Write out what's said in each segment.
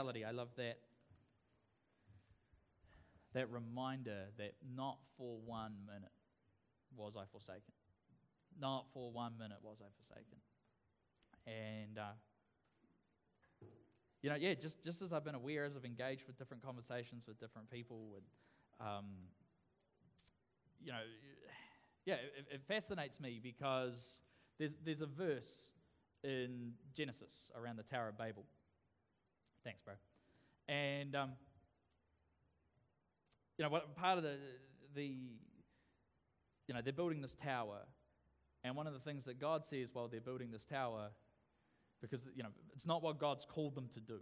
reality. I love that that reminder that not for one minute was I forsaken. Not for one minute was I forsaken. And, uh, you know, yeah, just, just as I've been aware, as I've engaged with different conversations with different people, with, um, you know, yeah, it, it fascinates me because there's, there's a verse in Genesis around the Tower of Babel. Thanks, bro. And, um, you know, what, part of the, the, you know, they're building this tower. And one of the things that God says while they're building this tower, because, you know, it's not what God's called them to do.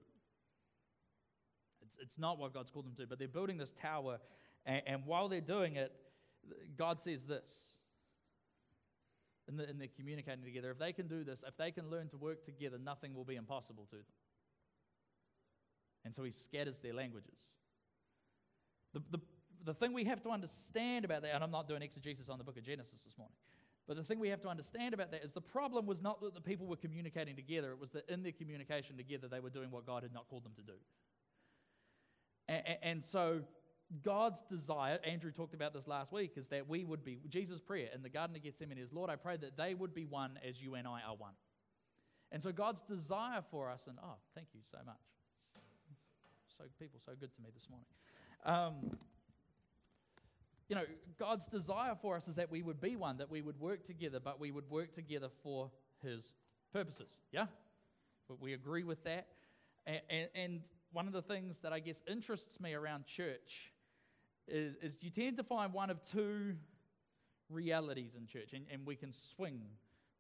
It's, it's not what God's called them to do, but they're building this tower. And, and while they're doing it, God says this. And they're communicating together. If they can do this, if they can learn to work together, nothing will be impossible to them. And so he scatters their languages. The, the, the thing we have to understand about that, and I'm not doing exegesis on the book of Genesis this morning, but the thing we have to understand about that is the problem was not that the people were communicating together, it was that in their communication together, they were doing what God had not called them to do. And, and so, God's desire, Andrew talked about this last week, is that we would be, Jesus' prayer in the Garden of Gethsemane is, Lord, I pray that they would be one as you and I are one. And so, God's desire for us, and oh, thank you so much. So, people, so good to me this morning. Um, you know, God's desire for us is that we would be one, that we would work together, but we would work together for His purposes. Yeah? We agree with that. And, and, and, one of the things that I guess interests me around church is, is you tend to find one of two realities in church, and, and we can swing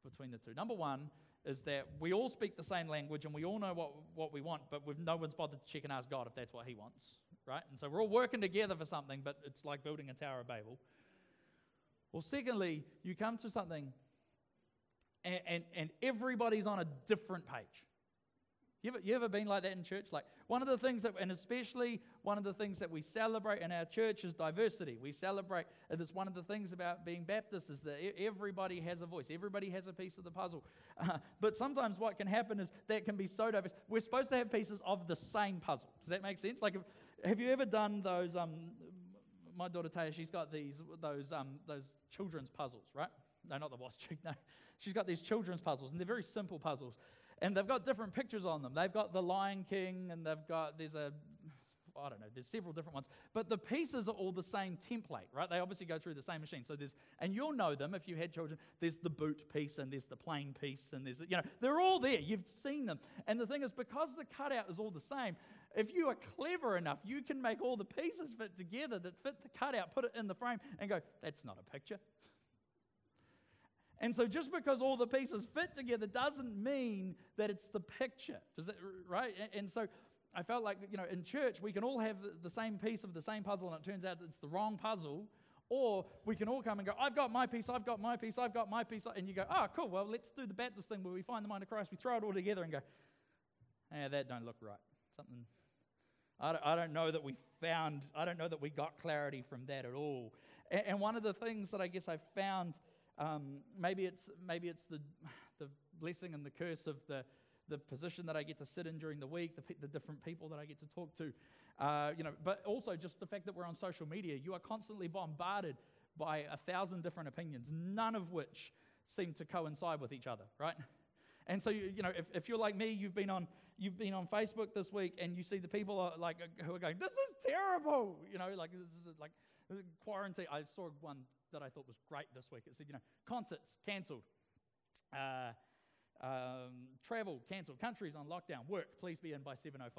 between the two. Number one is that we all speak the same language and we all know what, what we want, but no one's bothered to check and ask God if that's what He wants right? And so we're all working together for something, but it's like building a Tower of Babel. Well, secondly, you come to something and, and, and everybody's on a different page. You ever, you ever been like that in church? Like one of the things that, and especially one of the things that we celebrate in our church is diversity. We celebrate, and it's one of the things about being Baptist is that everybody has a voice, everybody has a piece of the puzzle. Uh, but sometimes what can happen is that can be so diverse. We're supposed to have pieces of the same puzzle. Does that make sense? Like, if, have you ever done those? Um, my daughter Taya, she's got these those um, those children's puzzles, right? No, not the wasp trick. No, she's got these children's puzzles, and they're very simple puzzles and they've got different pictures on them. They've got the Lion King, and they've got, there's a, I don't know, there's several different ones. But the pieces are all the same template, right? They obviously go through the same machine. So there's, and you'll know them if you had children. There's the boot piece, and there's the plain piece, and there's, you know, they're all there. You've seen them. And the thing is, because the cutout is all the same, if you are clever enough, you can make all the pieces fit together that fit the cutout, put it in the frame, and go, that's not a picture. And so just because all the pieces fit together doesn't mean that it's the picture. Does that right? And so I felt like, you know, in church we can all have the same piece of the same puzzle and it turns out it's the wrong puzzle. Or we can all come and go, I've got my piece, I've got my piece, I've got my piece. And you go, oh, cool, well, let's do the Baptist thing where we find the mind of Christ, we throw it all together and go, eh, that don't look right. Something, I don't, I don't know that we found, I don't know that we got clarity from that at all. And, and one of the things that I guess I found um, maybe it's, maybe it's the, the blessing and the curse of the, the position that I get to sit in during the week, the, the different people that I get to talk to. Uh, you know, but also just the fact that we're on social media, you are constantly bombarded by a thousand different opinions, none of which seem to coincide with each other, right? And so, you, you know, if, if you're like me, you've been, on, you've been on Facebook this week and you see the people are like, who are going, this is terrible, you know, like, this is like quarantine. I saw one that I thought was great this week. It said, you know, concerts cancelled, uh, um, travel cancelled, countries on lockdown, work, please be in by 7.05.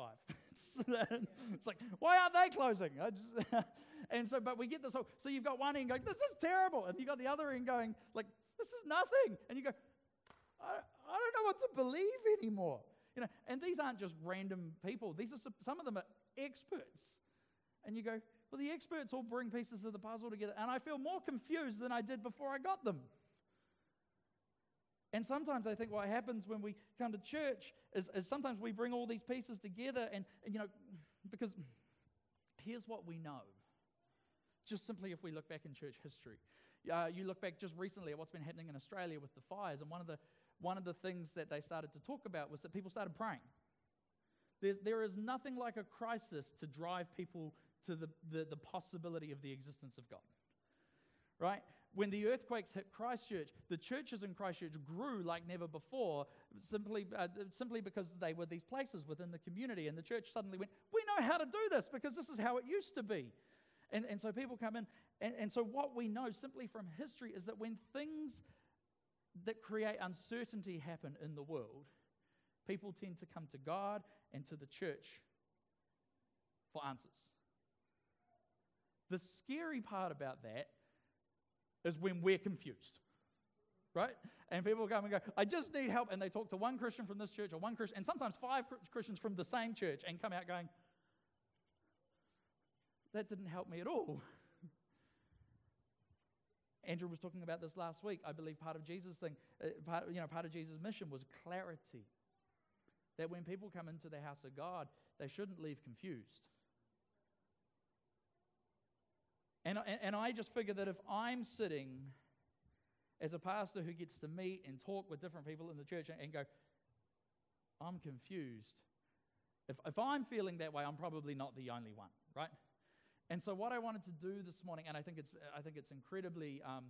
it's like, why aren't they closing? And so, but we get this whole, so you've got one end going, this is terrible. And you've got the other end going, like, this is nothing. And you go, I, I don't know what to believe anymore. You know, and these aren't just random people. These are some, some of them are experts. And you go, well, the experts all bring pieces of the puzzle together, and I feel more confused than I did before I got them. And sometimes I think what happens when we come to church is, is sometimes we bring all these pieces together, and, and you know, because here's what we know. Just simply if we look back in church history, uh, you look back just recently at what's been happening in Australia with the fires, and one of the, one of the things that they started to talk about was that people started praying. There's, there is nothing like a crisis to drive people to the, the, the possibility of the existence of God. Right? When the earthquakes hit Christchurch, the churches in Christchurch grew like never before, simply, uh, simply because they were these places within the community. And the church suddenly went, We know how to do this because this is how it used to be. And, and so people come in. And, and so, what we know simply from history is that when things that create uncertainty happen in the world, people tend to come to God and to the church for answers. The scary part about that is when we're confused, right? And people come and go, I just need help. And they talk to one Christian from this church or one Christian, and sometimes five Christians from the same church and come out going, That didn't help me at all. Andrew was talking about this last week. I believe part of Jesus' thing, uh, part, you know, part of Jesus' mission was clarity. That when people come into the house of God, they shouldn't leave confused. And, and I just figure that if I'm sitting as a pastor who gets to meet and talk with different people in the church and go, I'm confused. If, if I'm feeling that way, I'm probably not the only one, right? And so, what I wanted to do this morning, and I think it's, I think it's incredibly um,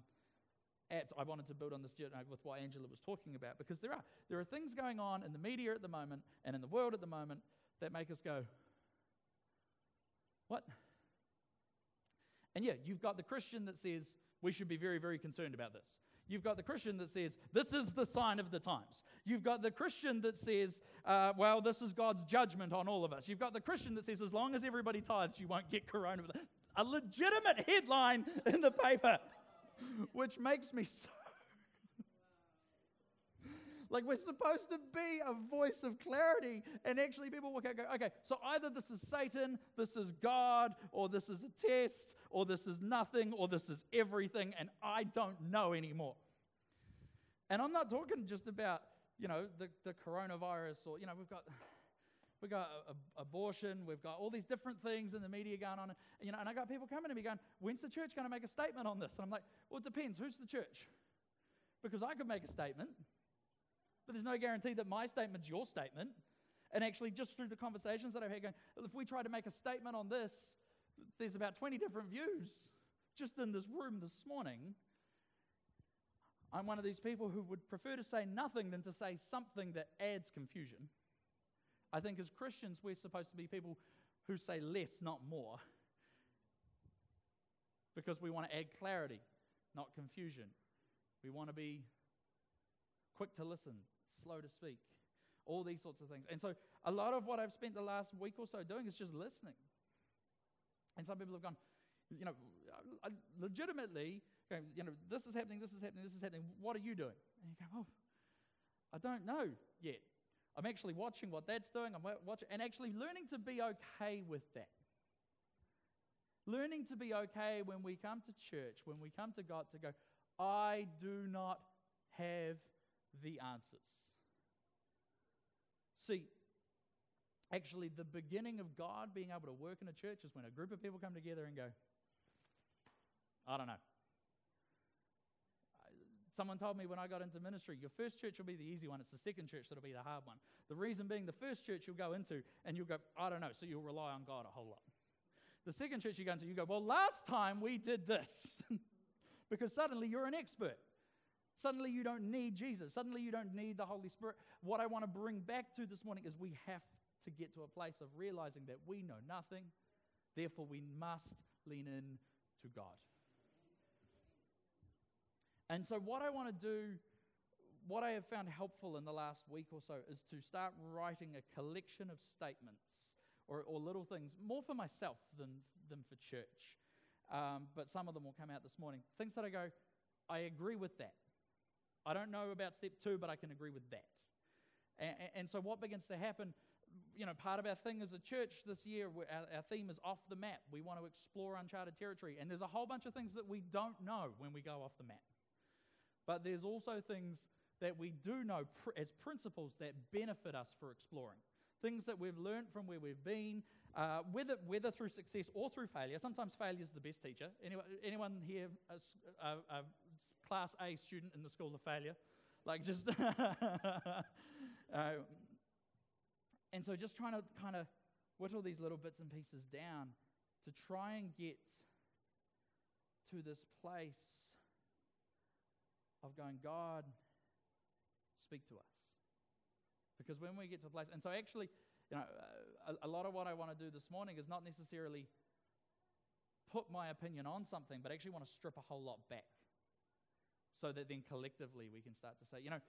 apt, I wanted to build on this with what Angela was talking about, because there are, there are things going on in the media at the moment and in the world at the moment that make us go, What? And yeah, you've got the Christian that says we should be very, very concerned about this. You've got the Christian that says, this is the sign of the times. You've got the Christian that says, uh, well, this is God's judgment on all of us. You've got the Christian that says, as long as everybody tithes, you won't get coronavirus. A legitimate headline in the paper, which makes me so like we're supposed to be a voice of clarity. And actually, people will go, okay, so either this is Satan, this is God, or this is a test, or this is nothing, or this is everything, and I don't know anymore. And I'm not talking just about, you know, the, the coronavirus, or, you know, we've got. We've got a, a, abortion. We've got all these different things in the media going on. And, you know, and I got people coming to me going, when's the church going to make a statement on this? And I'm like, well, it depends. Who's the church? Because I could make a statement. But there's no guarantee that my statement's your statement. And actually, just through the conversations that I've had, going, if we try to make a statement on this, there's about 20 different views just in this room this morning. I'm one of these people who would prefer to say nothing than to say something that adds confusion. I think as Christians, we're supposed to be people who say less, not more, because we want to add clarity, not confusion. We want to be quick to listen, slow to speak, all these sorts of things. And so, a lot of what I've spent the last week or so doing is just listening. And some people have gone, you know, legitimately, you know, this is happening, this is happening, this is happening. What are you doing? And you go, oh, I don't know yet. I'm actually watching what that's doing. I'm watching and actually learning to be okay with that. Learning to be okay when we come to church, when we come to God, to go, I do not have the answers. See, actually, the beginning of God being able to work in a church is when a group of people come together and go, I don't know. Someone told me when I got into ministry, your first church will be the easy one. It's the second church that'll be the hard one. The reason being, the first church you'll go into and you'll go, I don't know, so you'll rely on God a whole lot. The second church you go into, you go, well, last time we did this. because suddenly you're an expert. Suddenly you don't need Jesus. Suddenly you don't need the Holy Spirit. What I want to bring back to this morning is we have to get to a place of realizing that we know nothing, therefore we must lean in to God. And so, what I want to do, what I have found helpful in the last week or so, is to start writing a collection of statements or, or little things, more for myself than, than for church. Um, but some of them will come out this morning. Things that I go, I agree with that. I don't know about step two, but I can agree with that. And, and so, what begins to happen? You know, part of our thing as a church this year, our, our theme is off the map. We want to explore uncharted territory. And there's a whole bunch of things that we don't know when we go off the map. But there's also things that we do know pr- as principles that benefit us for exploring. Things that we've learned from where we've been, uh, whether, whether through success or through failure. Sometimes failure is the best teacher. Anyone, anyone here a, a, a class A student in the school of failure. Like, just. uh, And so just trying to kind of whittle these little bits and pieces down to try and get to this place of going, God, speak to us. Because when we get to a place, and so actually, you know, a, a lot of what I want to do this morning is not necessarily put my opinion on something, but actually want to strip a whole lot back so that then collectively we can start to say, you know,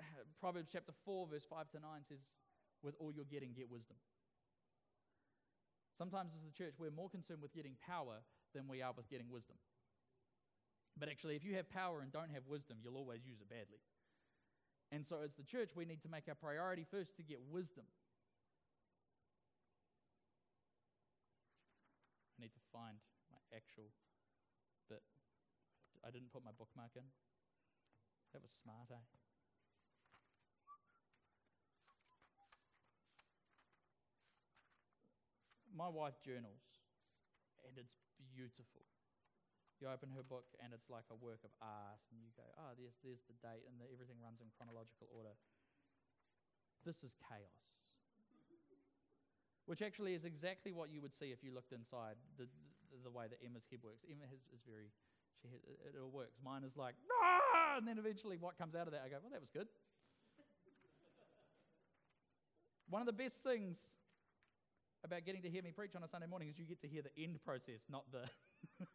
Proverbs chapter 4, verse 5 to 9 says, with all you're getting, get wisdom. Sometimes as the church, we're more concerned with getting power than we are with getting wisdom. But actually, if you have power and don't have wisdom, you'll always use it badly. And so, as the church, we need to make our priority first to get wisdom. I need to find my actual bit. I didn't put my bookmark in. That was smart, eh? my wife journals, and it's beautiful. You open her book, and it's like a work of art, and you go, oh, there's, there's the date, and the, everything runs in chronological order. This is chaos. Which actually is exactly what you would see if you looked inside the, the, the way that Emma's head works. Emma has, is very, she it, it all works. Mine is like, ah! and then eventually what comes out of that, I go, well, that was good. One of the best things about getting to hear me preach on a Sunday morning is you get to hear the end process, not the.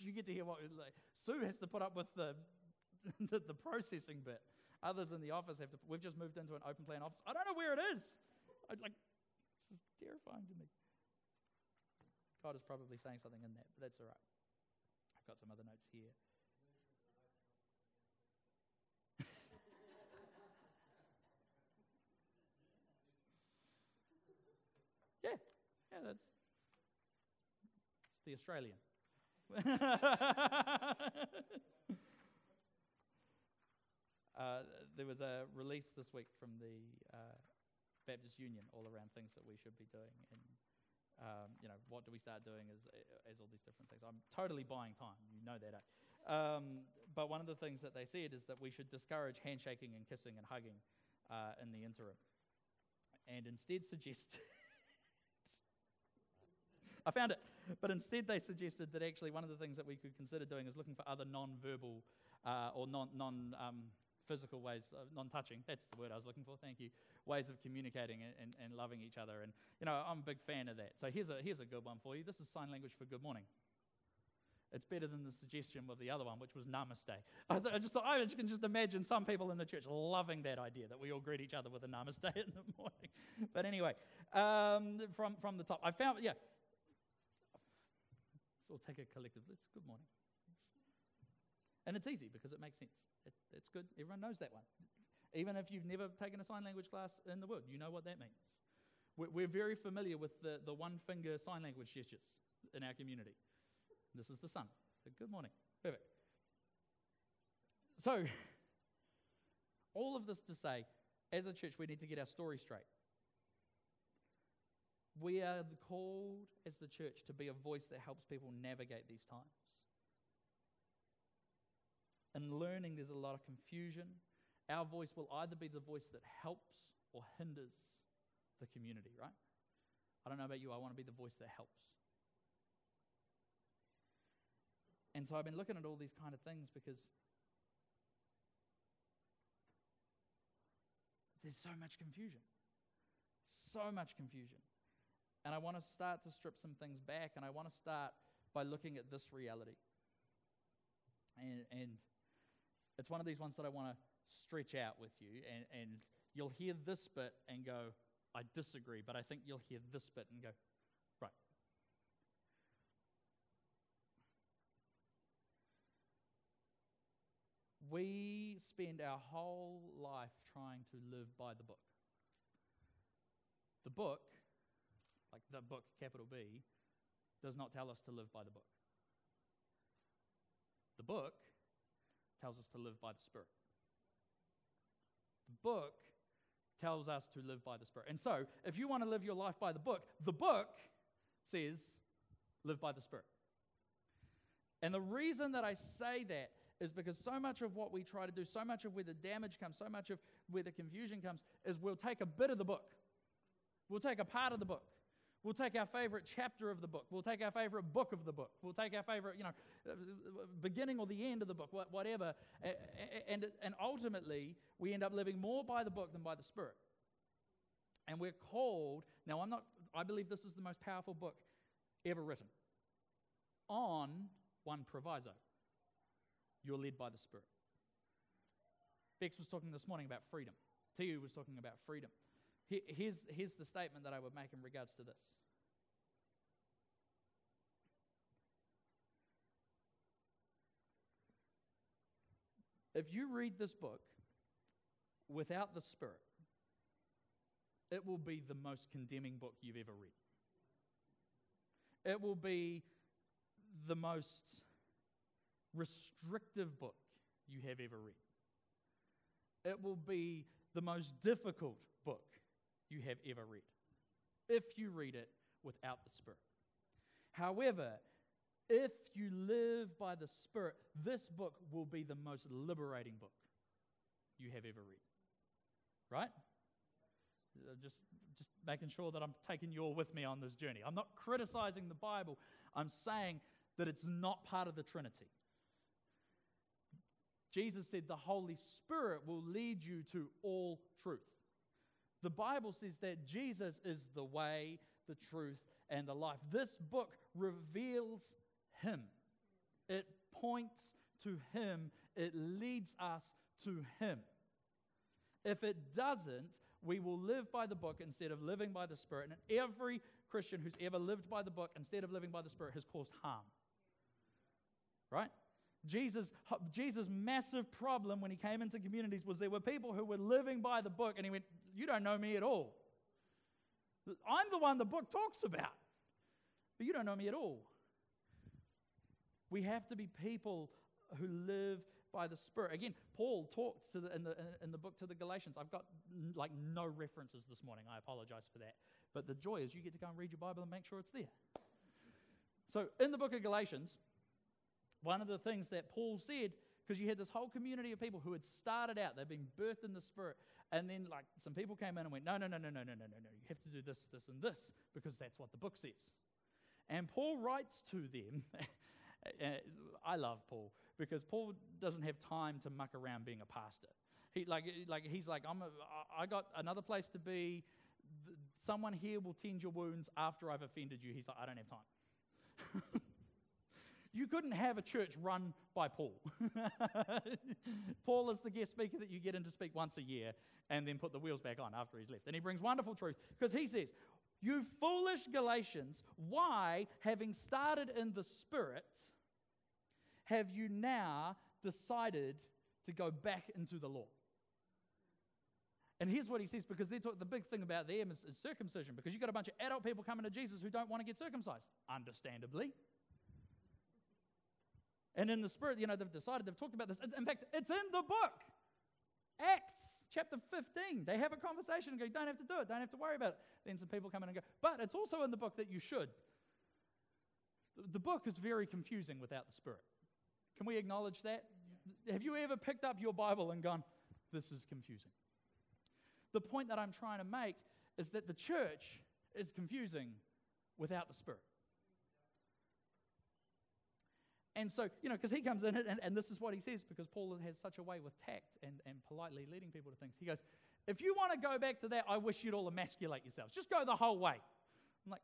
you get to hear what. Like, Sue has to put up with the, the, the processing bit. Others in the office have to. We've just moved into an open plan office. I don't know where it is. I, like, this is terrifying to me. God is probably saying something in that, but that's all right. Got some other notes here. Yeah, yeah, that's it's the Australian. uh, there was a release this week from the uh, Baptist Union all around things that we should be doing, and um, you know, what do we start doing as, as all these different things. I'm totally buying time, you know that. Eh? Um, but one of the things that they said is that we should discourage handshaking and kissing and hugging uh, in the interim, and instead suggest. I found it. But instead, they suggested that actually one of the things that we could consider doing is looking for other non verbal uh, or non, non um, physical ways, uh, non touching, that's the word I was looking for, thank you, ways of communicating and, and, and, loving each other. And, you know, I'm a big fan of that. So here's a, here's a good one for you. This is sign language for good morning. It's better than the suggestion of the other one, which was namaste. I, th- I just thought, I can just imagine some people in the church loving that idea that we all greet each other with a namaste in the morning. But anyway, um, from, from the top, I found, yeah, or take a collective, good morning. And it's easy because it makes sense. It, it's good. Everyone knows that one. Even if you've never taken a sign language class in the world, you know what that means. We're, we're very familiar with the, the one finger sign language gestures in our community. This is the sun. Good morning. Perfect. So, all of this to say, as a church, we need to get our story straight. We are called as the church to be a voice that helps people navigate these times. In learning, there's a lot of confusion. Our voice will either be the voice that helps or hinders the community, right? I don't know about you, I want to be the voice that helps. And so I've been looking at all these kind of things because there's so much confusion. So much confusion. And I want to start to strip some things back, and I want to start by looking at this reality. And, and it's one of these ones that I want to stretch out with you, and, and you'll hear this bit and go, I disagree, but I think you'll hear this bit and go, right. We spend our whole life trying to live by the book. The book like the book, capital B, does not tell us to live by the book. The book tells us to live by the Spirit. The book tells us to live by the Spirit. And so, if you want to live your life by the book, the book says, live by the Spirit. And the reason that I say that is because so much of what we try to do, so much of where the damage comes, so much of where the confusion comes, is we'll take a bit of the book We'll take a part of the book. We'll take our favorite chapter of the book. We'll take our favorite book of the book. We'll take our favorite, you know, beginning or the end of the book, whatever. And, and ultimately, we end up living more by the book than by the Spirit. And we're called, now I'm not, I believe this is the most powerful book ever written, on one proviso. You're led by the Spirit. Bex was talking this morning about freedom. T.U. was talking about freedom. Here's, here's the statement that I would make in regards to this. If you read this book without the Spirit, it will be the most condemning book you've ever read. It will be the most restrictive book you have ever read. It will be the most difficult book you have ever read, if you read it without the Spirit. However, if you live by the Spirit, this book will be the most liberating book you have ever read. Right? Uh, just, just making sure that I'm taking you all with me on this journey. I'm not criticizing the Bible, I'm saying that it's not part of the Trinity. Jesus said the Holy Spirit will lead you to all truth. The Bible says that Jesus is the way, the truth, and the life. This book reveals Him, it points to Him, it leads us to Him. If it doesn't, we will live by the book instead of living by the Spirit. And every Christian who's ever lived by the book instead of living by the Spirit has caused harm. Right? Jesus, Jesus' massive problem when he came into communities was there were people who were living by the book, and he went, You don't know me at all. I'm the one the book talks about, but you don't know me at all. We have to be people who live by the Spirit. Again, Paul talks to the, in, the, in the book to the Galatians. I've got like no references this morning. I apologize for that. But the joy is you get to go and read your Bible and make sure it's there. So, in the book of Galatians, one of the things that Paul said, because you had this whole community of people who had started out, they'd been birthed in the Spirit, and then like some people came in and went, no, no, no, no, no, no, no, no, no, you have to do this, this, and this, because that's what the book says. And Paul writes to them, eh, I love Paul, because Paul doesn't have time to muck around being a pastor. He, like, eh, like, he's like, I'm a, I got another place to be. Someone here will tend your wounds after I've offended you. He's like, I don't have time. You couldn't have a church run by Paul. Paul is the guest speaker that you get in to speak once a year and then put the wheels back on after he's left. And he brings wonderful truth because he says, You foolish Galatians, why, having started in the Spirit, have you now decided to go back into the law? And here's what he says because talk, the big thing about them is, is circumcision because you've got a bunch of adult people coming to Jesus who don't want to get circumcised, understandably. And in the Spirit, you know, they've decided, they've talked about this. In fact, it's in the book. Acts chapter 15. They have a conversation and go, don't have to do it, don't have to worry about it. Then some people come in and go, but it's also in the book that you should. The book is very confusing without the Spirit. Can we acknowledge that? Yeah. Have you ever picked up your Bible and gone, this is confusing? The point that I'm trying to make is that the church is confusing without the Spirit. And so, you know, because he comes in and, and this is what he says, because Paul has such a way with tact and, and politely leading people to things. He goes, If you want to go back to that, I wish you'd all emasculate yourselves. Just go the whole way. I'm like,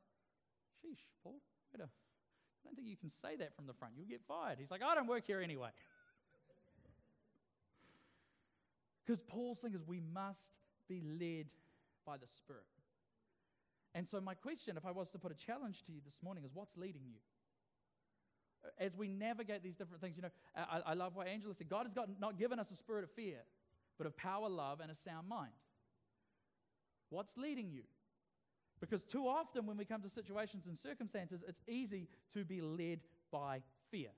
Sheesh, Paul, wait a, I don't think you can say that from the front. You'll get fired. He's like, I don't work here anyway. Because Paul's thing is we must be led by the Spirit. And so, my question, if I was to put a challenge to you this morning, is what's leading you? As we navigate these different things, you know, I, I love what Angela said. God has got, not given us a spirit of fear, but of power, love, and a sound mind. What's leading you? Because too often when we come to situations and circumstances, it's easy to be led by fear.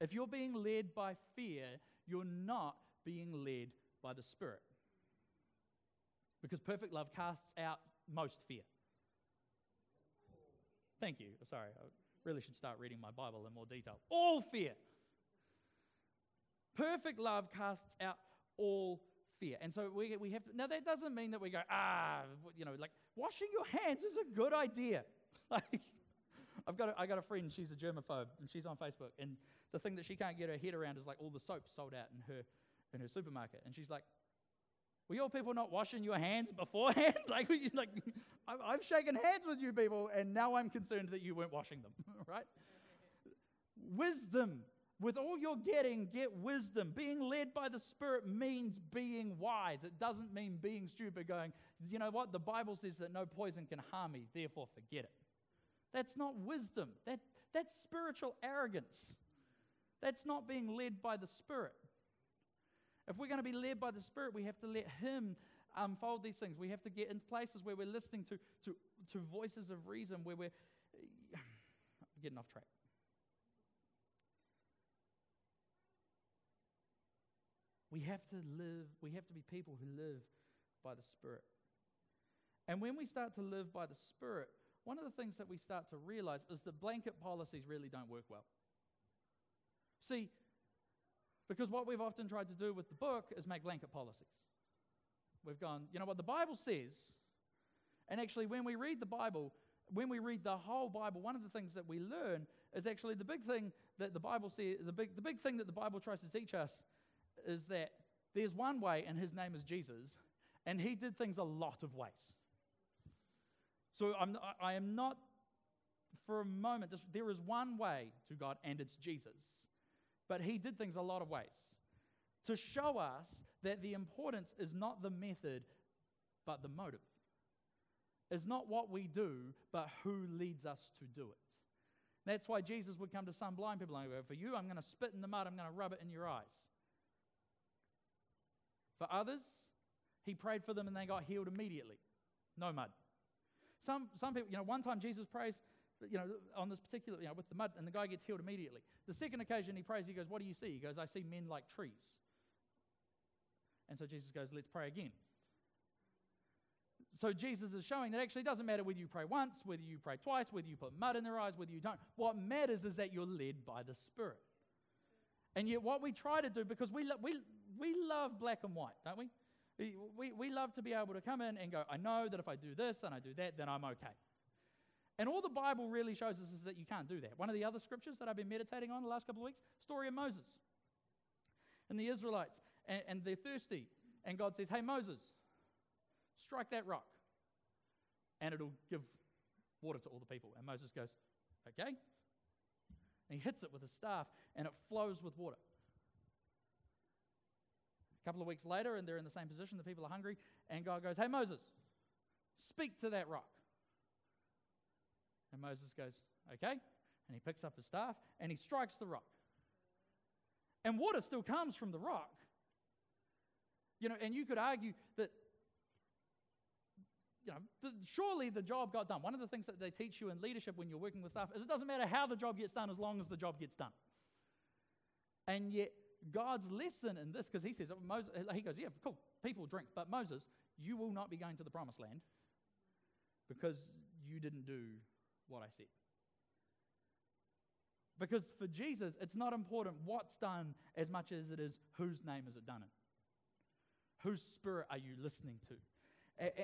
If you're being led by fear, you're not being led by the Spirit. Because perfect love casts out most fear. Thank you. Sorry, Really should start reading my Bible in more detail. All fear. Perfect love casts out all fear. And so we, we have to, now that doesn't mean that we go, ah, you know, like washing your hands is a good idea. like, I've got a, I got a friend, she's a germaphobe, and she's on Facebook. And the thing that she can't get her head around is like all the soap sold out in her, in her supermarket. And she's like, were your people not washing your hands beforehand? like, like I've shaken hands with you people, and now I'm concerned that you weren't washing them, right? Wisdom with all you're getting, get wisdom. Being led by the Spirit means being wise. It doesn't mean being stupid, going, you know what? The Bible says that no poison can harm me, therefore forget it. That's not wisdom. That, that's spiritual arrogance. That's not being led by the Spirit. If we're going to be led by the Spirit, we have to let Him unfold these things. We have to get into places where we're listening to, to, to voices of reason, where we're getting off track. We have to live, we have to be people who live by the Spirit. And when we start to live by the Spirit, one of the things that we start to realize is that blanket policies really don't work well. See, because what we've often tried to do with the book is make blanket policies. We've gone, you know what the Bible says, and actually, when we read the Bible, when we read the whole Bible, one of the things that we learn is actually the big thing that the Bible says, the big, the big thing that the Bible tries to teach us is that there's one way, and his name is Jesus, and he did things a lot of ways. So I'm, I am not, for a moment, there is one way to God, and it's Jesus. But he did things a lot of ways to show us that the importance is not the method, but the motive. It's not what we do, but who leads us to do it. That's why Jesus would come to some blind people and go, For you, I'm going to spit in the mud, I'm going to rub it in your eyes. For others, he prayed for them and they got healed immediately. No mud. Some, some people, you know, one time Jesus prays, you know, on this particular, you know, with the mud, and the guy gets healed immediately. The second occasion he prays, he goes, What do you see? He goes, I see men like trees. And so Jesus goes, Let's pray again. So Jesus is showing that actually it doesn't matter whether you pray once, whether you pray twice, whether you put mud in their eyes, whether you don't. What matters is that you're led by the Spirit. And yet, what we try to do, because we, lo- we, we love black and white, don't we? we? We love to be able to come in and go, I know that if I do this and I do that, then I'm okay. And all the Bible really shows us is that you can't do that. One of the other scriptures that I've been meditating on the last couple of weeks, story of Moses and the Israelites, and, and they're thirsty. And God says, Hey, Moses, strike that rock, and it'll give water to all the people. And Moses goes, Okay. And he hits it with a staff, and it flows with water. A couple of weeks later, and they're in the same position, the people are hungry, and God goes, Hey, Moses, speak to that rock. And Moses goes, Okay. And he picks up his staff and he strikes the rock. And water still comes from the rock. You know, and you could argue that you know, the, surely the job got done. One of the things that they teach you in leadership when you're working with staff is it doesn't matter how the job gets done as long as the job gets done. And yet, God's lesson in this, because he says, uh, Moses, uh, he goes, yeah, cool, people drink, but Moses, you will not be going to the promised land because you didn't do what I said. Because for Jesus, it's not important what's done as much as it is whose name is it done in. Whose spirit are you listening to?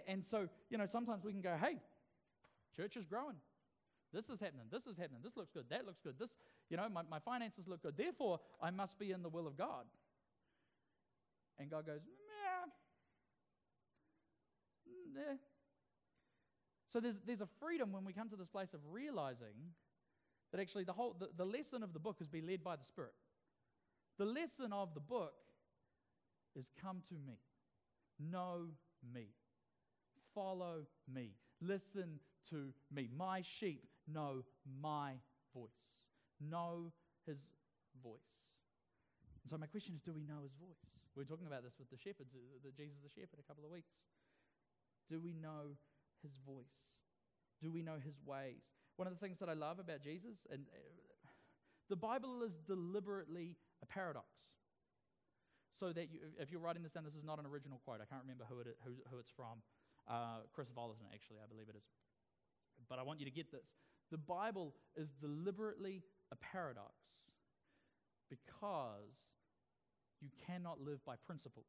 And so, you know, sometimes we can go, hey, church is growing. This is happening. This is happening. This looks good. That looks good. This, you know, my, my finances look good. Therefore, I must be in the will of God. And God goes, Meh. Nah. So there's, there's a freedom when we come to this place of realizing that actually the whole the, the lesson of the book is be led by the Spirit. The lesson of the book is come to me, know me. Follow me. Listen to me. My sheep know my voice. Know his voice. And so my question is do we know his voice? We are talking about this with the shepherds, uh, the Jesus the shepherd, a couple of weeks. Do we know his voice? Do we know his ways? One of the things that I love about Jesus, and uh, the Bible is deliberately a paradox. So that you, if you're writing this down, this is not an original quote. I can't remember who, it, who, who it's from. Uh, Kris Vallotton, actually, I believe it is. But I want you to get this. The Bible is deliberately a paradox because you cannot live by principle.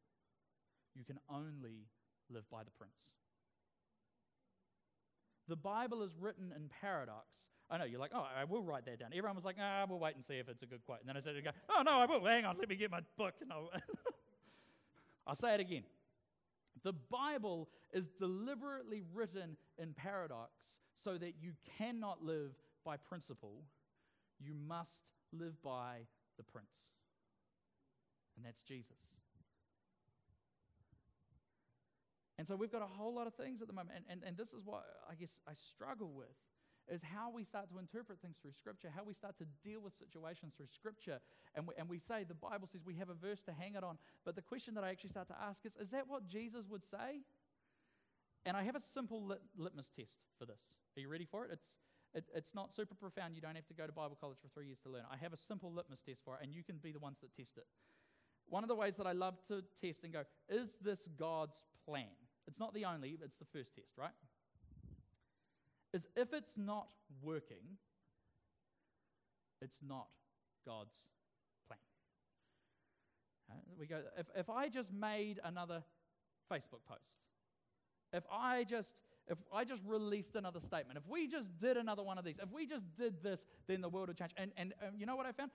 you can only live by the prince. The Bible is written in paradox. I know, you're like, oh, I will write that down. Everyone was like, ah, we'll wait and see if it's a good quote. And then I said, oh, no, I will. Hang on, let me get my book. And I'll, I'll say it again. The Bible is deliberately written in paradox so that you cannot live by principle. You must live by the Prince. And that's Jesus. And so we've got a whole lot of things at the moment. And, and, and this is what I guess I struggle with is how we start to interpret things through Scripture, how we start to deal with situations through Scripture. And we, and we say the Bible says we have a verse to hang it on. But the question that I actually start to ask is is that what Jesus would say? And I have a simple lit, litmus test for this. Are you ready for it? It's, it, it's not super profound. You don't have to go to Bible college for three years to learn. I have a simple litmus test for it, and you can be the ones that test it. One of the ways that I love to test and go, is this God's plan? It's not the only, it's the first test, right? is if it's not working, it's not God's plan. Uh, we go, if, if I just made another Facebook post, if I just if I just released another statement, if we just did another one of these, if we just did this, then the world would change. And, and um, you know what I found?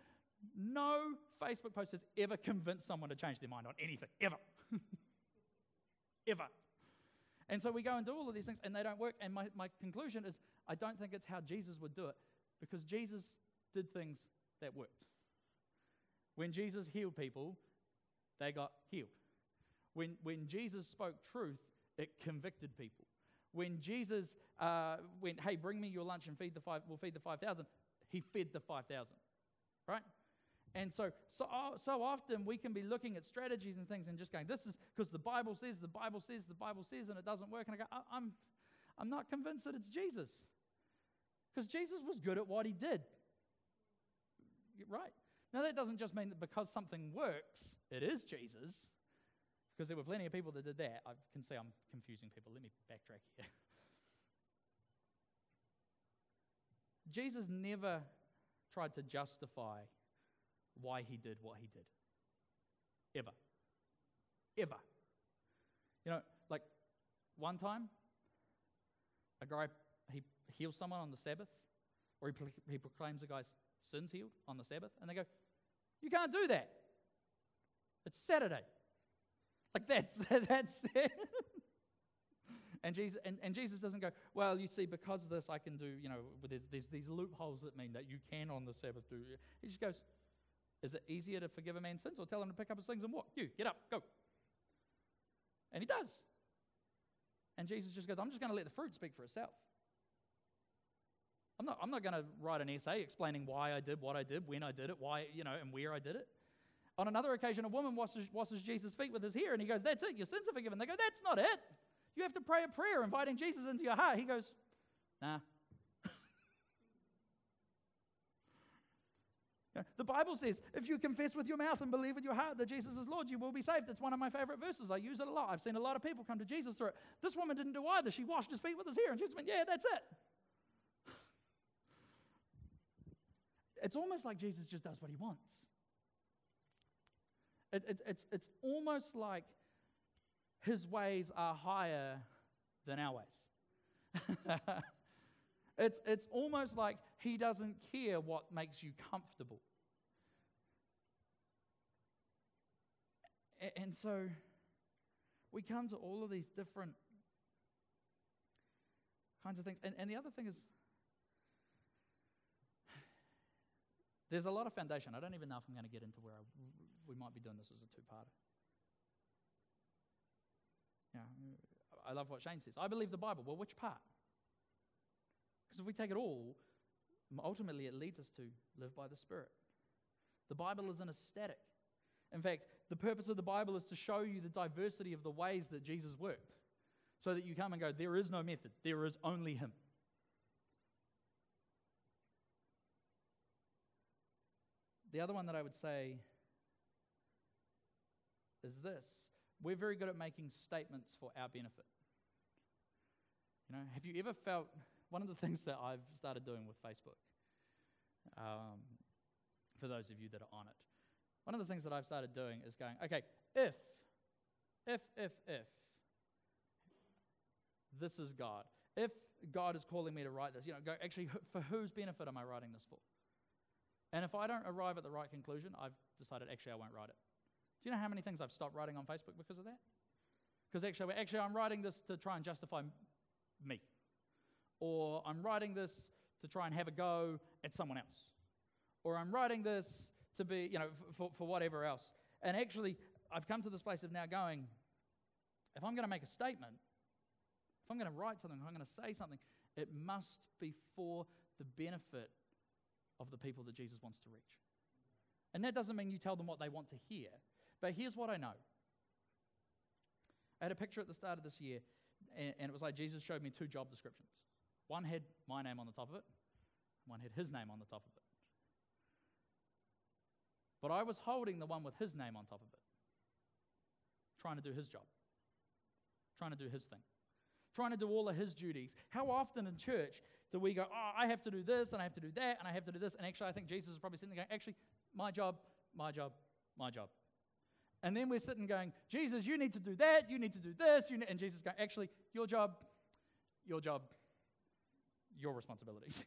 No Facebook post has ever convinced someone to change their mind on anything, ever. ever. And so we go and do all of these things and they don't work. And my, my conclusion is I don't think it's how Jesus would do it because Jesus did things that worked. When Jesus healed people, they got healed. When, when Jesus spoke truth, it convicted people. When Jesus uh, went, hey, bring me your lunch and feed the five, we'll feed the 5,000, he fed the 5,000, right? And so, so, so often we can be looking at strategies and things and just going, this is because the Bible says, the Bible says, the Bible says, and it doesn't work. And I go, I'm, I'm not convinced that it's Jesus. Because Jesus was good at what he did. Right? Now, that doesn't just mean that because something works, it is Jesus. Because there were plenty of people that did that. I can see I'm confusing people. Let me backtrack here. Jesus never tried to justify why he did what he did. Ever. Ever. You know, like one time, a guy, he heals someone on the Sabbath, or he, he proclaims a guy's sins healed on the Sabbath, and they go, You can't do that. It's Saturday. Like that's, that's, and Jesus, and, and Jesus doesn't go, well, you see, because of this, I can do, you know, there's, there's these loopholes that mean that you can on the Sabbath do. He just goes, is it easier to forgive a man's sins or tell him to pick up his things and walk? You, get up, go. And he does. And Jesus just goes, I'm just going to let the fruit speak for itself. I'm not, I'm not going to write an essay explaining why I did what I did, when I did it, why, you know, and where I did it. On another occasion, a woman washes, washes Jesus' feet with his hair, and he goes, That's it, your sins are forgiven. They go, That's not it. You have to pray a prayer inviting Jesus into your heart. He goes, Nah, The Bible says, if you confess with your mouth and believe with your heart that Jesus is Lord, you will be saved. It's one of my favorite verses. I use it a lot. I've seen a lot of people come to Jesus through it. This woman didn't do either. She washed his feet with his hair, and Jesus went, Yeah, that's it. It's almost like Jesus just does what he wants. It, it, it's, it's almost like his ways are higher than our ways. It's, it's almost like he doesn't care what makes you comfortable. And so we come to all of these different kinds of things. And, and the other thing is, there's a lot of foundation. I don't even know if I'm going to get into where I, we might be doing this as a two parter. Yeah, I love what Shane says. I believe the Bible. Well, which part? Because if we take it all, ultimately it leads us to live by the Spirit. The Bible isn't a static. In fact, the purpose of the Bible is to show you the diversity of the ways that Jesus worked. So that you come and go, there is no method, there is only Him. The other one that I would say is this we're very good at making statements for our benefit. You know, have you ever felt one of the things that I've started doing with Facebook, um, for those of you that are on it, one of the things that I've started doing is going, okay, if if, if, if this is God, if God is calling me to write this, you know, go, actually, for whose benefit am I writing this for? And if I don't arrive at the right conclusion, I've decided actually I won't write it. Do you know how many things I've stopped writing on Facebook because of that? Because actually, actually, I'm writing this to try and justify me. Or I'm writing this to try and have a go at someone else. Or I'm writing this to be, you know, for, for whatever else. And actually, I've come to this place of now going, if I'm going to make a statement, if I'm going to write something, if I'm going to say something, it must be for the benefit of the people that Jesus wants to reach. And that doesn't mean you tell them what they want to hear. But here's what I know. I had a picture at the start of this year, and, and it was like Jesus showed me two job descriptions. One had my name on the top of it, one had his name on the top of it. But I was holding the one with his name on top of it, trying to do his job, trying to do his thing, trying to do all of his duties. How often in church do we go, oh, I have to do this, and I have to do that, and I have to do this? And actually, I think Jesus is probably sitting there going, actually, my job, my job, my job. And then we're sitting going, Jesus, you need to do that, you need to do this, and Jesus going, actually, your job, your job, your responsibility.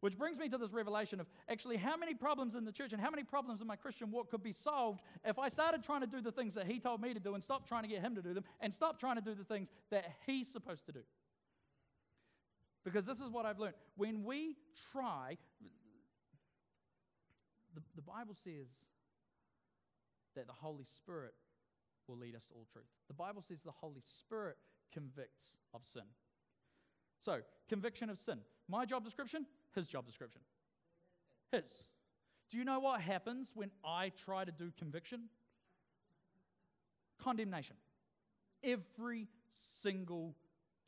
Which brings me to this revelation of actually how many problems in the church and how many problems in my Christian walk could be solved if I started trying to do the things that he told me to do and stopped trying to get him to do them and stopped trying to do the things that he's supposed to do. Because this is what I've learned. When we try, the, the Bible says that the Holy Spirit will lead us to all truth. The Bible says the Holy Spirit convicts of sin. So, conviction of sin. My job description his job description. His. Do you know what happens when I try to do conviction? Condemnation. Every single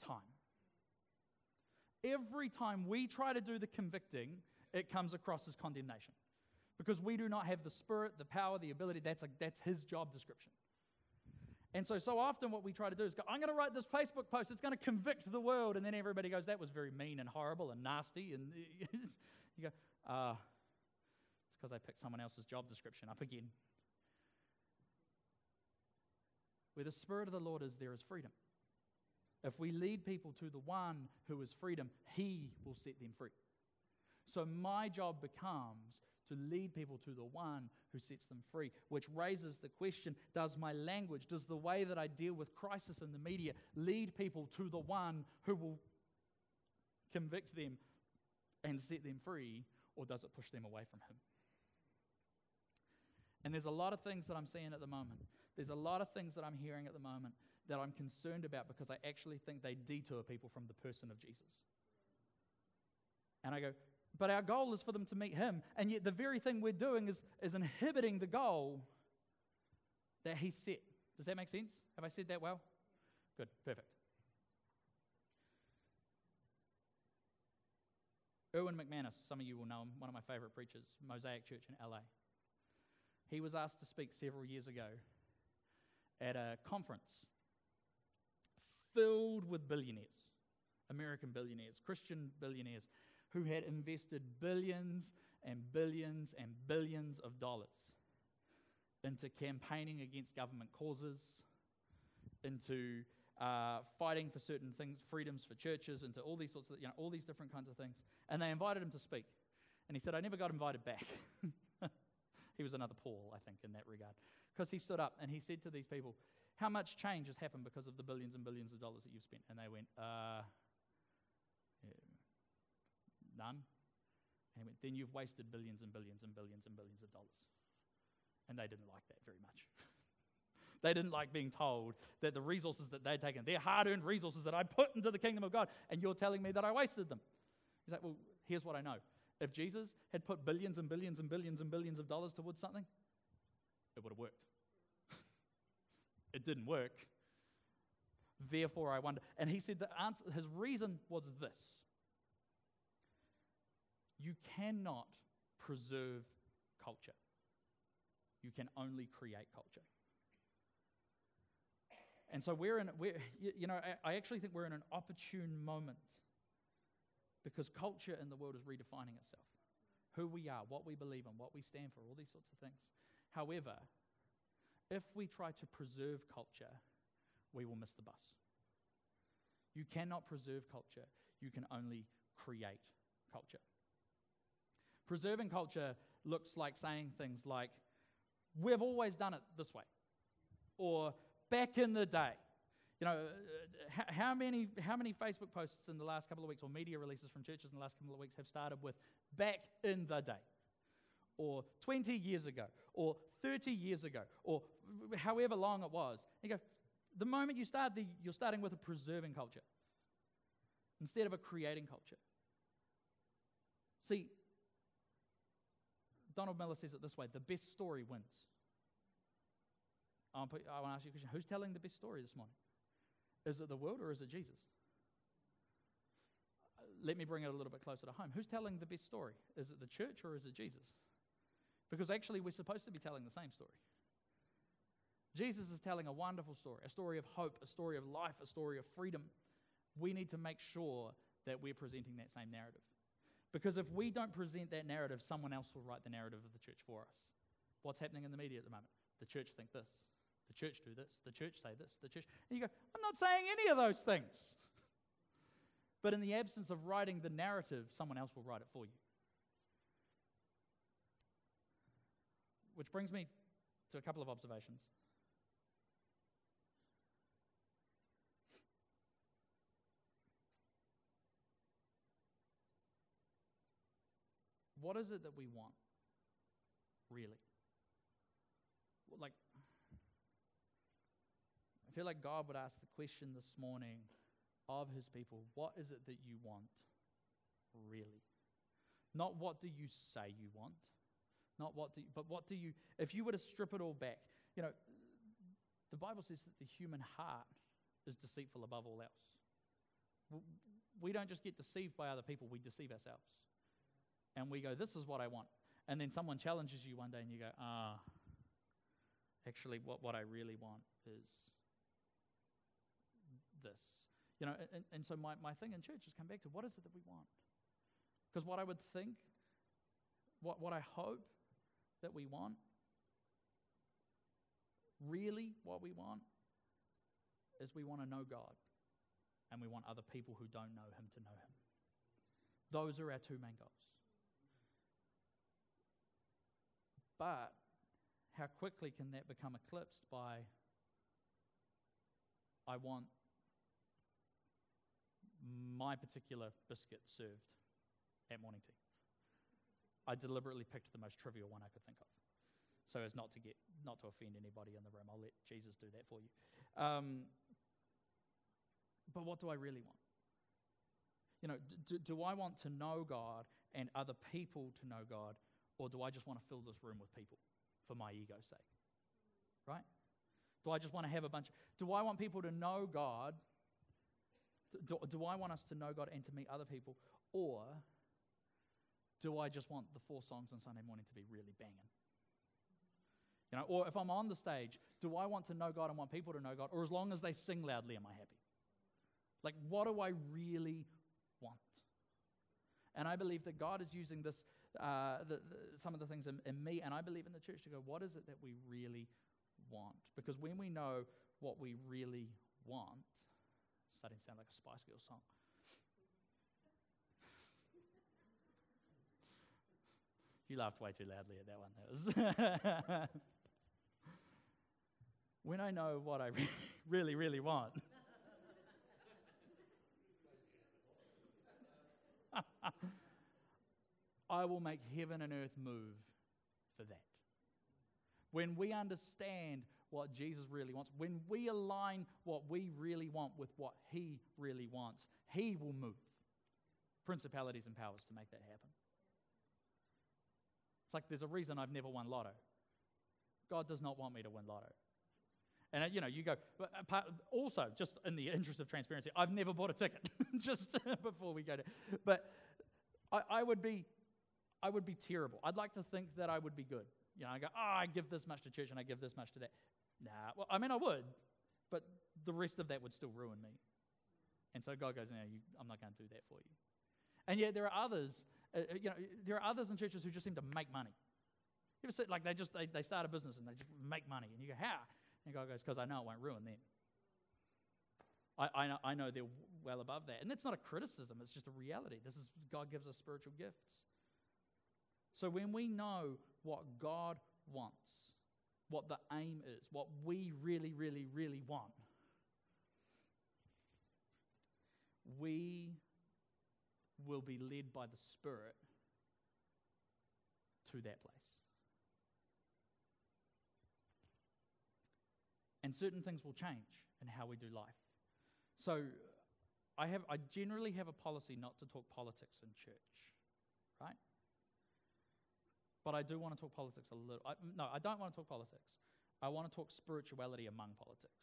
time. Every time we try to do the convicting, it comes across as condemnation. Because we do not have the spirit, the power, the ability. That's, a, that's his job description. And so, so often what we try to do is go, I'm going to write this Facebook post. It's going to convict the world. And then everybody goes, that was very mean and horrible and nasty. And you go, ah, uh, it's because I picked someone else's job description up again. Where the Spirit of the Lord is, there is freedom. If we lead people to the one who is freedom, he will set them free. So my job becomes to lead people to the one who sets them free, which raises the question Does my language, does the way that I deal with crisis in the media lead people to the one who will convict them and set them free, or does it push them away from Him? And there's a lot of things that I'm seeing at the moment. There's a lot of things that I'm hearing at the moment that I'm concerned about because I actually think they detour people from the person of Jesus. And I go, but our goal is for them to meet Him. And yet, the very thing we're doing is, is inhibiting the goal that He set. Does that make sense? Have I said that well? Good, perfect. Erwin McManus, some of you will know him, one of my favorite preachers, Mosaic Church in LA. He was asked to speak several years ago at a conference filled with billionaires, American billionaires, Christian billionaires, who had invested billions and billions and billions of dollars into campaigning against government causes, into uh, fighting for certain things, freedoms for churches, into all these sorts of, you know, all these different kinds of things. And they invited him to speak. And he said, I never got invited back. he was another Paul, I think, in that regard. Because he stood up and he said to these people, How much change has happened because of the billions and billions of dollars that you've spent? And they went, uh, None. And he went, Then you've wasted billions and billions and billions and billions of dollars. And they didn't like that very much. they didn't like being told that the resources that they'd taken, their hard earned resources that I put into the kingdom of God, and you're telling me that I wasted them. He's like, Well, here's what I know. If Jesus had put billions and billions and billions and billions of dollars towards something, it would have worked. it didn't work. Therefore, I wonder. And he said the answer, his reason was this you cannot preserve culture, you can only create culture. And so we're in, we're, you know, I actually think we're in an opportune moment because culture in the world is redefining itself. Who we are, what we believe in, what we stand for, all these sorts of things. However, if we try to preserve culture, we will miss the bus. You cannot preserve culture, you can only create culture. Preserving culture looks like saying things like, We've always done it this way, or back in the day. You know, uh, how many, how many Facebook posts in the last couple of weeks or media releases from churches in the last couple of weeks have started with back in the day? Or 20 years ago, or 30 years ago, or however long it was. You go, the moment you start, the, you're starting with a preserving culture instead of a creating culture. See, Donald Miller says it this way the best story wins. Um, I want to ask you a question Who's telling the best story this morning? Is it the world or is it Jesus? Uh, let me bring it a little bit closer to home. Who's telling the best story? Is it the church or is it Jesus? Because actually, we're supposed to be telling the same story. Jesus is telling a wonderful story, a story of hope, a story of life, a story of freedom. We need to make sure that we're presenting that same narrative. Because if we don't present that narrative, someone else will write the narrative of the church for us. What's happening in the media at the moment? The church think this. The church do this. The church say this. The church. And you go, I'm not saying any of those things. But in the absence of writing the narrative, someone else will write it for you. Which brings me to a couple of observations. What is it that we want, really? Like, I feel like God would ask the question this morning of his people what is it that you want, really? Not what do you say you want, not what do you, but what do you, if you were to strip it all back, you know, the Bible says that the human heart is deceitful above all else. We don't just get deceived by other people, we deceive ourselves and we go, This is what I want. And then someone challenges you one day and you go, Ah, actually, what, what I really want is this. You know, and, and so my, my thing in church has come back to what is it that we want? Because what I would think, what, what I hope that we want, really what we want, is we want to know God and we want other people who don't know Him to know Him. Those are our two main goals. But how quickly can that become eclipsed by, I want my particular biscuit served at morning tea? I deliberately picked the most trivial one I could think of, so as not to get not to offend anybody in the room. I'll let Jesus do that for you. Um, but what do I really want? You know, do, do I want to know God and other people to know God or do I just want to fill this room with people for my ego's sake? Right? Do I just want to have a bunch? Of, do I want people to know God? Do, do I want us to know God and to meet other people? Or do I just want the four songs on Sunday morning to be really banging? You know, or if I'm on the stage, do I want to know God and want people to know God? Or as long as they sing loudly, am I happy? Like, what do I really want? And I believe that God is using this uh, the, the, some of the things in, in me, and I believe in the church to go, what is it that we really want? Because when we know what we really want, starting to sound like a Spice Girl song. you laughed way too loudly at that one. That was when I know what I re- really, really want. I will make heaven and earth move for that. When we understand what Jesus really wants, when we align what we really want with what He really wants, He will move principalities and powers to make that happen. It's like there's a reason I've never won lotto. God does not want me to win lotto. And uh, you know, you go. also, just in the interest of transparency, I've never bought a ticket. just before we go to, but I, I would be I would be terrible. I'd like to think that I would be good. You know, I go, oh, I give this much to church and I give this much to that. Nah, well, I mean, I would, but the rest of that would still ruin me. And so God goes, no, you, I'm not going to do that for you. And yet there are others, uh, uh, you know, there are others in churches who just seem to make money. You ever see, like, they just, they, they start a business and they just make money. And you go, how? And God goes, because I know it won't ruin them. I, I, know, I know they're well above that. And that's not a criticism, it's just a reality. This is God gives us spiritual gifts. So when we know what God wants, what the aim is, what we really, really, really want, we will be led by the Spirit to that place. And certain things will change in how we do life. So I, have, I generally have a policy not to talk politics in church, right? But I do want to talk politics a little. I, no, I don't want to talk politics. I want to talk spirituality among politics.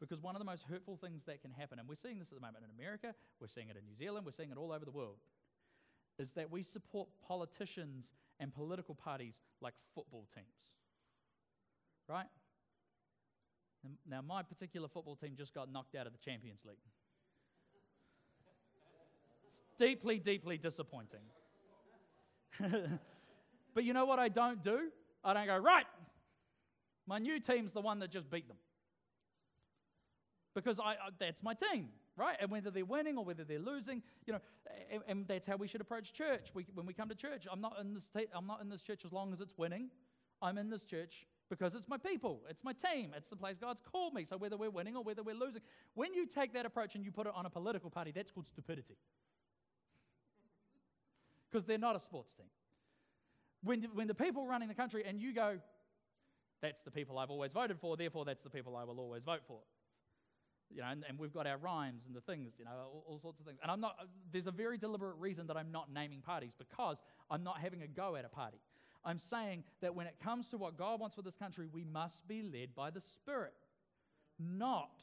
Because one of the most hurtful things that can happen, and we're seeing this at the moment in America, we're seeing it in New Zealand, we're seeing it all over the world, is that we support politicians and political parties like football teams. Right? Now, my particular football team just got knocked out of the Champions League. It's deeply, deeply disappointing. but you know what I don't do? I don't go, right, my new team's the one that just beat them. Because I, that's my team, right? And whether they're winning or whether they're losing, you know, and, and that's how we should approach church. We, when we come to church, I'm not, in this te- I'm not in this church as long as it's winning. I'm in this church because it's my people, it's my team, it's the place God's called me. So whether we're winning or whether we're losing, when you take that approach and you put it on a political party, that's called stupidity. Because they're not a sports team. When, when the people running the country and you go, that's the people I've always voted for, therefore that's the people I will always vote for. You know, and, and we've got our rhymes and the things, you know, all, all sorts of things. And I'm not, there's a very deliberate reason that I'm not naming parties because I'm not having a go at a party. I'm saying that when it comes to what God wants for this country, we must be led by the Spirit, not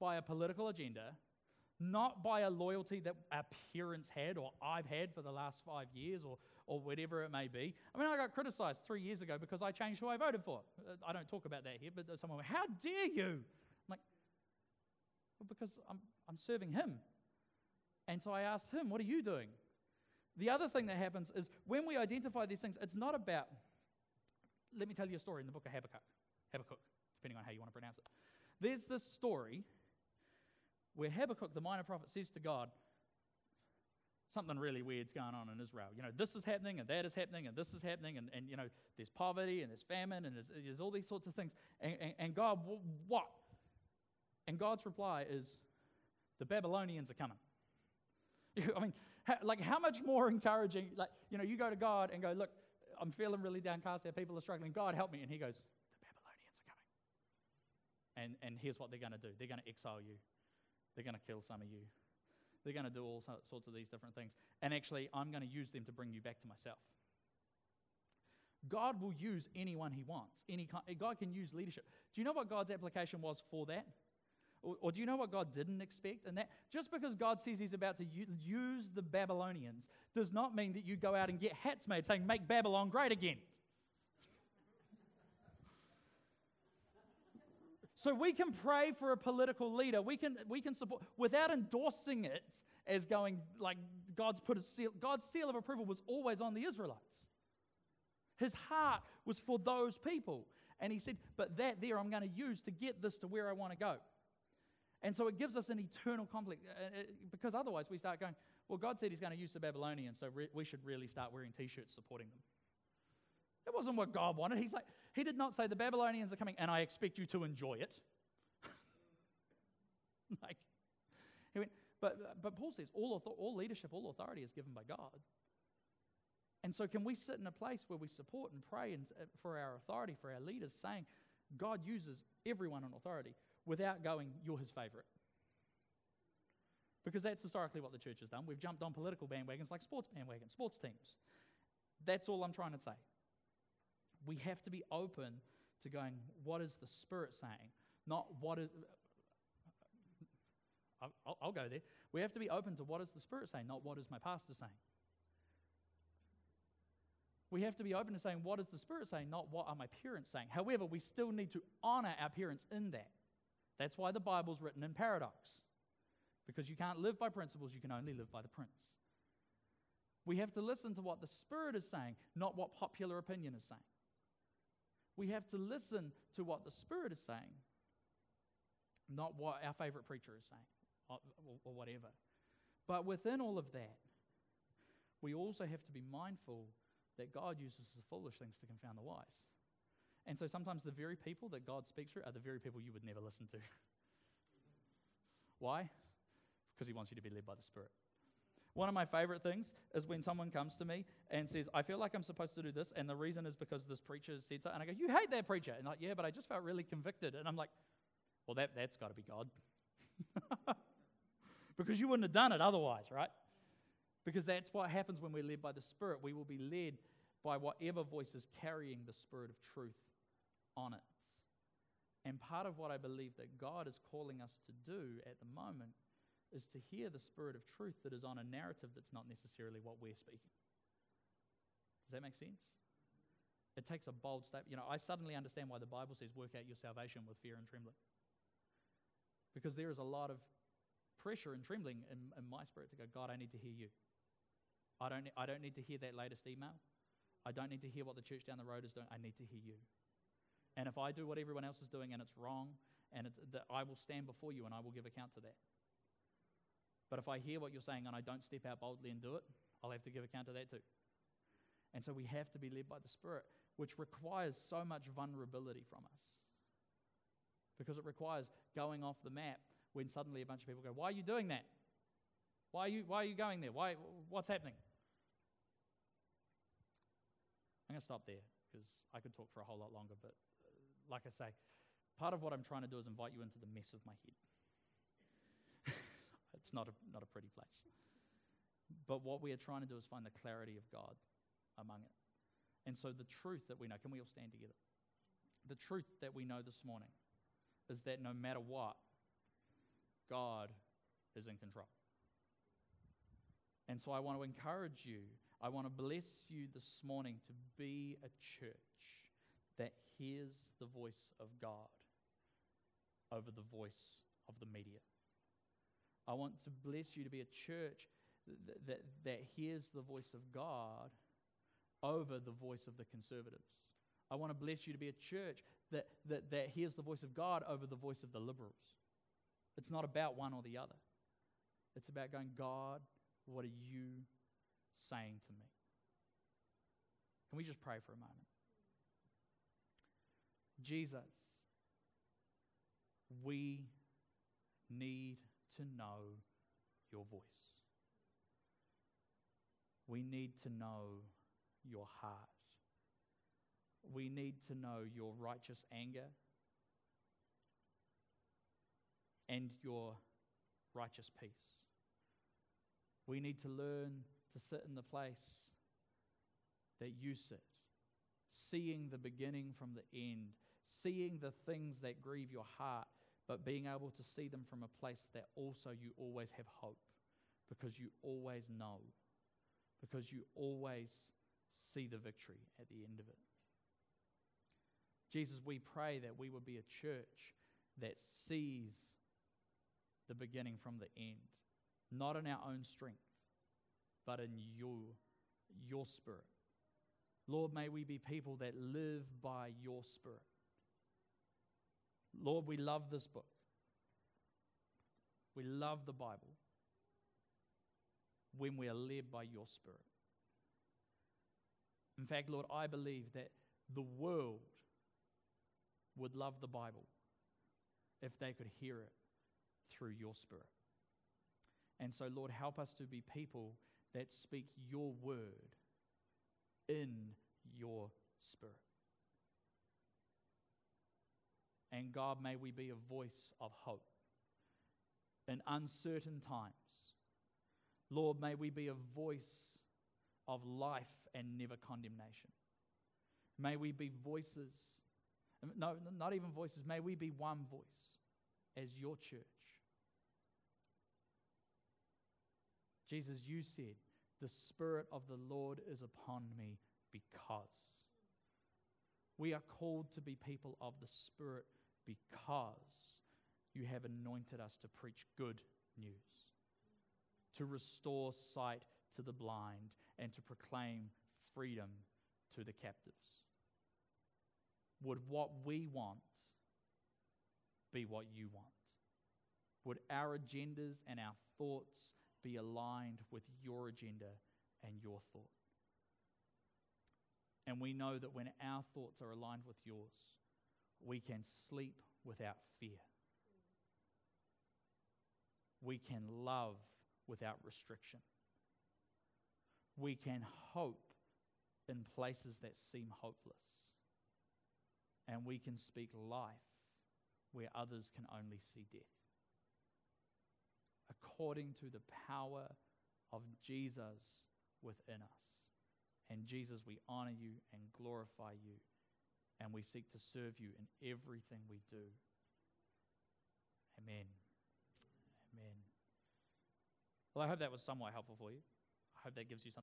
by a political agenda, not by a loyalty that our parents had or I've had for the last five years or, or whatever it may be. I mean, I got criticized three years ago because I changed who I voted for. I don't talk about that here, but someone went, How dare you? I'm like, Well, because I'm, I'm serving Him. And so I asked Him, What are you doing? The other thing that happens is when we identify these things, it's not about, let me tell you a story in the book of Habakkuk, Habakkuk, depending on how you want to pronounce it. There's this story where Habakkuk, the minor prophet, says to God, something really weird's going on in Israel. You know, this is happening and that is happening and this is happening and, and you know, there's poverty and there's famine and there's, there's all these sorts of things. And, and, and God, what? And God's reply is, the Babylonians are coming. I mean, like how much more encouraging, like, you know, you go to God and go, look, I'm feeling really downcast Our people are struggling. God, help me. And he goes, the Babylonians are coming. And, and here's what they're going to do. They're going to exile you. They're going to kill some of you. They're going to do all sorts of these different things. And actually, I'm going to use them to bring you back to myself. God will use anyone he wants. Any kind, God can use leadership. Do you know what God's application was for that? Or, or, do you know what God didn't expect? And that just because God says He's about to use the Babylonians does not mean that you go out and get hats made saying, Make Babylon great again. So we can pray for a political leader. We can, we can support without endorsing it as going like God's put a seal. God's seal of approval was always on the Israelites. His heart was for those people. And he said, But that there I'm going to use to get this to where I want to go. And so it gives us an eternal conflict uh, uh, because otherwise we start going, well, God said He's going to use the Babylonians, so re- we should really start wearing t shirts supporting them. That wasn't what God wanted. He's like, He did not say the Babylonians are coming and I expect you to enjoy it. like, he went, but, but Paul says all, all leadership, all authority is given by God. And so, can we sit in a place where we support and pray and, uh, for our authority, for our leaders, saying, God uses everyone in authority? without going, you're his favorite. Because that's historically what the church has done. We've jumped on political bandwagons like sports bandwagons, sports teams. That's all I'm trying to say. We have to be open to going, what is the Spirit saying? Not what is. I'll, I'll, go there. We have to be open to what is the Spirit saying, not what is my pastor saying. We have to be open to saying, what is the Spirit saying, not what are my parents saying. However, we still need to honor our parents in that. That's why the Bible's written in paradox. Because you can't live by principles, you can only live by the prince. We have to listen to what the Spirit is saying, not what popular opinion is saying. We have to listen to what the Spirit is saying, not what our favorite preacher is saying or, or whatever. But within all of that, we also have to be mindful that God uses the foolish things to confound the wise. And so sometimes the very people that God speaks through are the very people you would never listen to. Why? Because He wants you to be led by the Spirit. One of my favorite things is when someone comes to me and says, I feel like I'm supposed to do this, and the reason is because this preacher said so. And I go, You hate that preacher. And like, yeah, but I just felt really convicted. And I'm like, Well, that, that's got to be God. because you wouldn't have done it otherwise, right? Because that's what happens when we're led by the Spirit. We will be led by whatever voice is carrying the Spirit of truth on it. And part of what I believe that God is calling us to do at the moment is to hear the spirit of truth that is on a narrative that's not necessarily what we're speaking. Does that make sense? It takes a bold step. You know, I suddenly understand why the Bible says work out your salvation with fear and trembling. Because there is a lot of pressure and trembling in, in my spirit to go, God, I need to hear you. I don't, I don't need to hear that latest email. I don't need to hear what the church down the road is doing. I need to hear you. And if I do what everyone else is doing and it's wrong, and it's, that I will stand before you and I will give account to that. But if I hear what you're saying and I don't step out boldly and do it, I'll have to give account of that too. And so we have to be led by the Spirit, which requires so much vulnerability from us. Because it requires going off the map when suddenly a bunch of people go, Why are you doing that? Why are you, why are you going there? Why, what's happening? I'm going to stop there because I could talk for a whole lot longer. But uh, like I say, part of what I'm trying to do is invite you into the mess of my head. It's not a, not a pretty place. But what we are trying to do is find the clarity of God among it. And so the truth that we know, can we all stand together? The truth that we know this morning is that no matter what, God is in control. And so I want to encourage you, I want to bless you this morning to be a church that hears the voice of God over the voice of the media. I want to bless you to be a church that, that, that hears the voice of God over the voice of the conservatives. I want to bless you to be a church that, that, that hears the voice of God over the voice of the liberals. It's not about one or the other. It's about going, God, what are you saying to me? Can we just pray for a moment? Jesus, we need to know your voice. We need to know your heart. We need to know your righteous anger and your righteous peace. We need to learn to sit in the place that you sit, seeing the beginning from the end, seeing the things that grieve your heart, but being able to see them from a place that also you always have hope because you always know, because you always see the victory at the end of it. Jesus, we pray that we would be a church that sees the beginning from the end, not in our own strength, but in your, your spirit. Lord, may we be people that live by your spirit. Lord, we love this book. We love the Bible when we are led by your Spirit. In fact, Lord, I believe that the world would love the Bible if they could hear it through your Spirit. And so, Lord, help us to be people that speak your word in your Spirit. And God, may we be a voice of hope in uncertain times. Lord, may we be a voice of life and never condemnation. May we be voices, no, not even voices, may we be one voice as your church. Jesus, you said, The Spirit of the Lord is upon me because. We are called to be people of the Spirit because you have anointed us to preach good news, to restore sight to the blind, and to proclaim freedom to the captives. would what we want be what you want? Would our agendas and our thoughts be aligned with your agenda and your thought? And we know that when our thoughts are aligned with yours, we can sleep without fear. We can love without restriction. We can hope in places that seem hopeless. And we can speak life where others can only see death. According to the power of Jesus within us. And Jesus, we honor you and glorify you, and we seek to serve you in everything we do. Amen. Amen. Well, I hope that was somewhat helpful for you. I hope that gives you something.